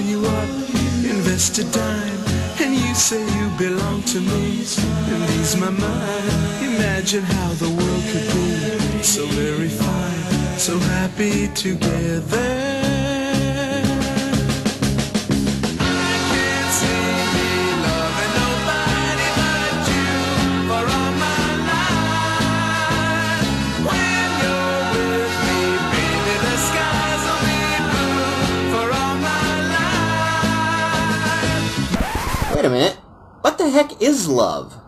you up, invest a dime, and you say you belong to me. And ease my mind, imagine how the world could be so very fine, so happy together. Wait a minute. What the heck is love?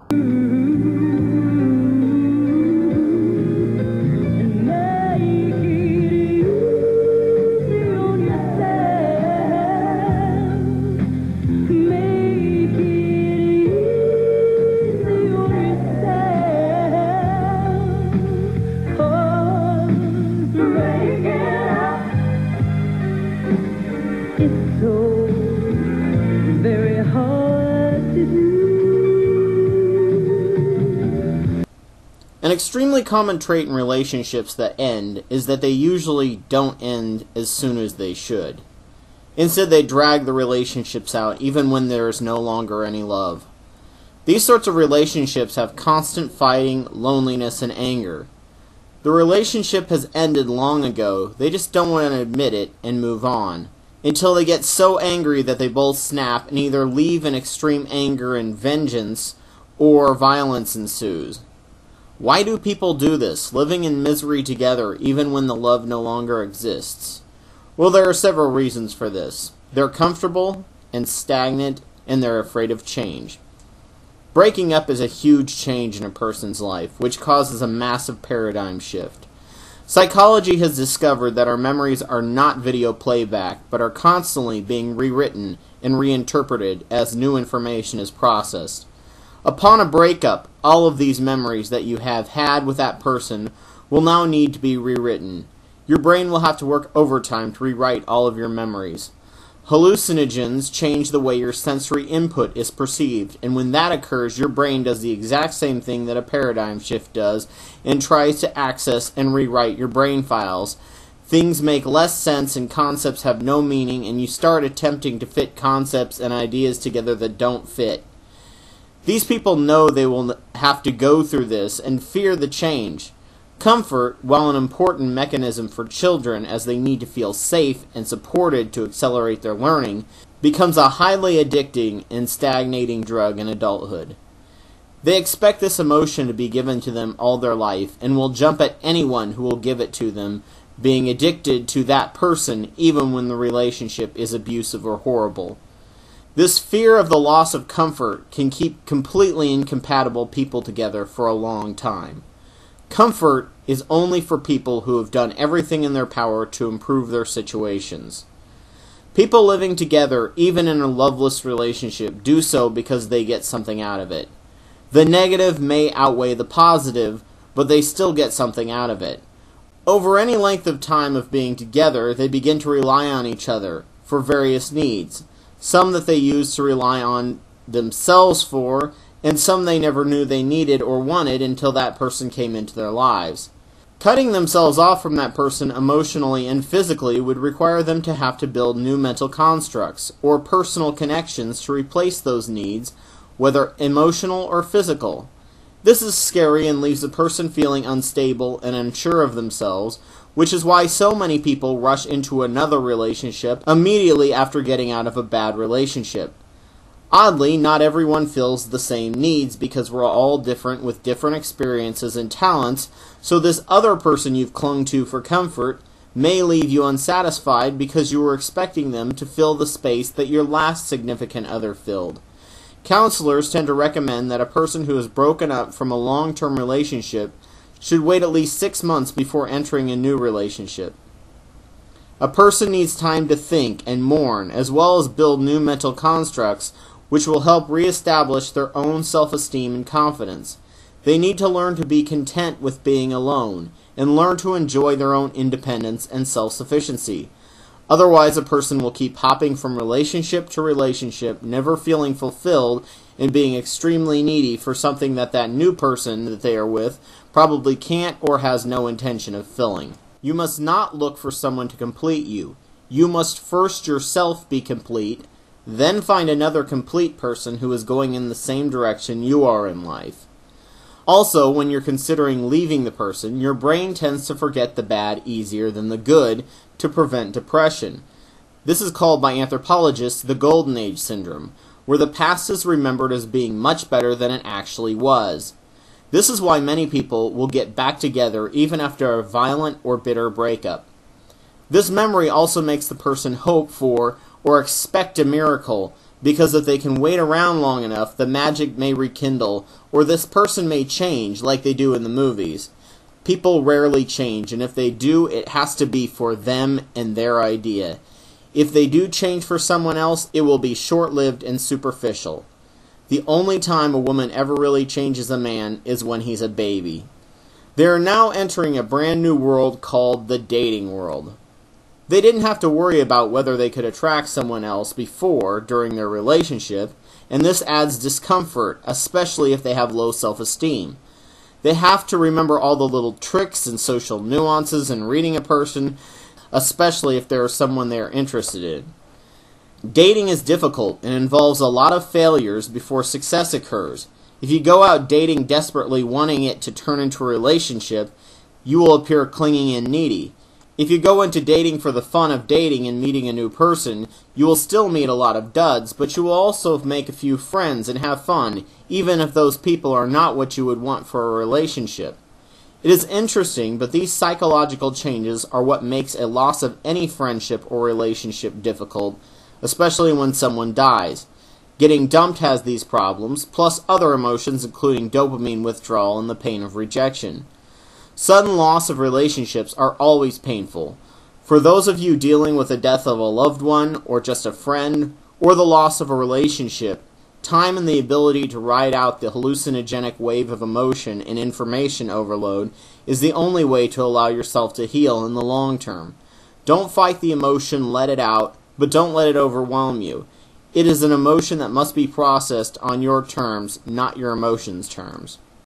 Extremely common trait in relationships that end is that they usually don't end as soon as they should. Instead, they drag the relationships out even when there is no longer any love. These sorts of relationships have constant fighting, loneliness, and anger. The relationship has ended long ago, they just don't want to admit it and move on. Until they get so angry that they both snap and either leave in extreme anger and vengeance, or violence ensues. Why do people do this, living in misery together even when the love no longer exists? Well, there are several reasons for this. They're comfortable and stagnant, and they're afraid of change. Breaking up is a huge change in a person's life, which causes a massive paradigm shift. Psychology has discovered that our memories are not video playback, but are constantly being rewritten and reinterpreted as new information is processed. Upon a breakup, all of these memories that you have had with that person will now need to be rewritten. Your brain will have to work overtime to rewrite all of your memories. Hallucinogens change the way your sensory input is perceived, and when that occurs, your brain does the exact same thing that a paradigm shift does and tries to access and rewrite your brain files. Things make less sense and concepts have no meaning, and you start attempting to fit concepts and ideas together that don't fit. These people know they will have to go through this and fear the change. Comfort, while an important mechanism for children as they need to feel safe and supported to accelerate their learning, becomes a highly addicting and stagnating drug in adulthood. They expect this emotion to be given to them all their life and will jump at anyone who will give it to them, being addicted to that person even when the relationship is abusive or horrible. This fear of the loss of comfort can keep completely incompatible people together for a long time. Comfort is only for people who have done everything in their power to improve their situations. People living together, even in a loveless relationship, do so because they get something out of it. The negative may outweigh the positive, but they still get something out of it. Over any length of time of being together, they begin to rely on each other for various needs, some that they use to rely on themselves for, and some they never knew they needed or wanted until that person came into their lives. Cutting themselves off from that person emotionally and physically would require them to have to build new mental constructs or personal connections to replace those needs, whether emotional or physical. This is scary and leaves a person feeling unstable and unsure of themselves, which is why so many people rush into another relationship immediately after getting out of a bad relationship. Oddly, not everyone feels the same needs because we're all different with different experiences and talents, so this other person you've clung to for comfort may leave you unsatisfied because you were expecting them to fill the space that your last significant other filled. Counselors tend to recommend that a person who has broken up from a long term relationship should wait at least six months before entering a new relationship. A person needs time to think and mourn, as well as build new mental constructs which will help reestablish their own self esteem and confidence. They need to learn to be content with being alone and learn to enjoy their own independence and self sufficiency. Otherwise, a person will keep hopping from relationship to relationship, never feeling fulfilled and being extremely needy for something that that new person that they are with probably can't or has no intention of filling. You must not look for someone to complete you. you must first yourself be complete, then find another complete person who is going in the same direction you are in life. Also, when you're considering leaving the person, your brain tends to forget the bad easier than the good to prevent depression. This is called by anthropologists the Golden Age syndrome, where the past is remembered as being much better than it actually was. This is why many people will get back together even after a violent or bitter breakup. This memory also makes the person hope for or expect a miracle because if they can wait around long enough, the magic may rekindle or this person may change like they do in the movies. People rarely change, and if they do, it has to be for them and their idea. If they do change for someone else, it will be short lived and superficial. The only time a woman ever really changes a man is when he's a baby. They are now entering a brand new world called the dating world. They didn't have to worry about whether they could attract someone else before during their relationship, and this adds discomfort, especially if they have low self esteem. They have to remember all the little tricks and social nuances in reading a person, especially if there is someone they are interested in. Dating is difficult and involves a lot of failures before success occurs. If you go out dating desperately wanting it to turn into a relationship, you will appear clinging and needy. If you go into dating for the fun of dating and meeting a new person, you will still meet a lot of duds, but you will also make a few friends and have fun, even if those people are not what you would want for a relationship. It is interesting, but these psychological changes are what makes a loss of any friendship or relationship difficult, especially when someone dies. Getting dumped has these problems, plus other emotions including dopamine withdrawal and the pain of rejection. Sudden loss of relationships are always painful. For those of you dealing with the death of a loved one, or just a friend, or the loss of a relationship, time and the ability to ride out the hallucinogenic wave of emotion and information overload is the only way to allow yourself to heal in the long term. Don't fight the emotion, let it out, but don't let it overwhelm you. It is an emotion that must be processed on your terms, not your emotions' terms.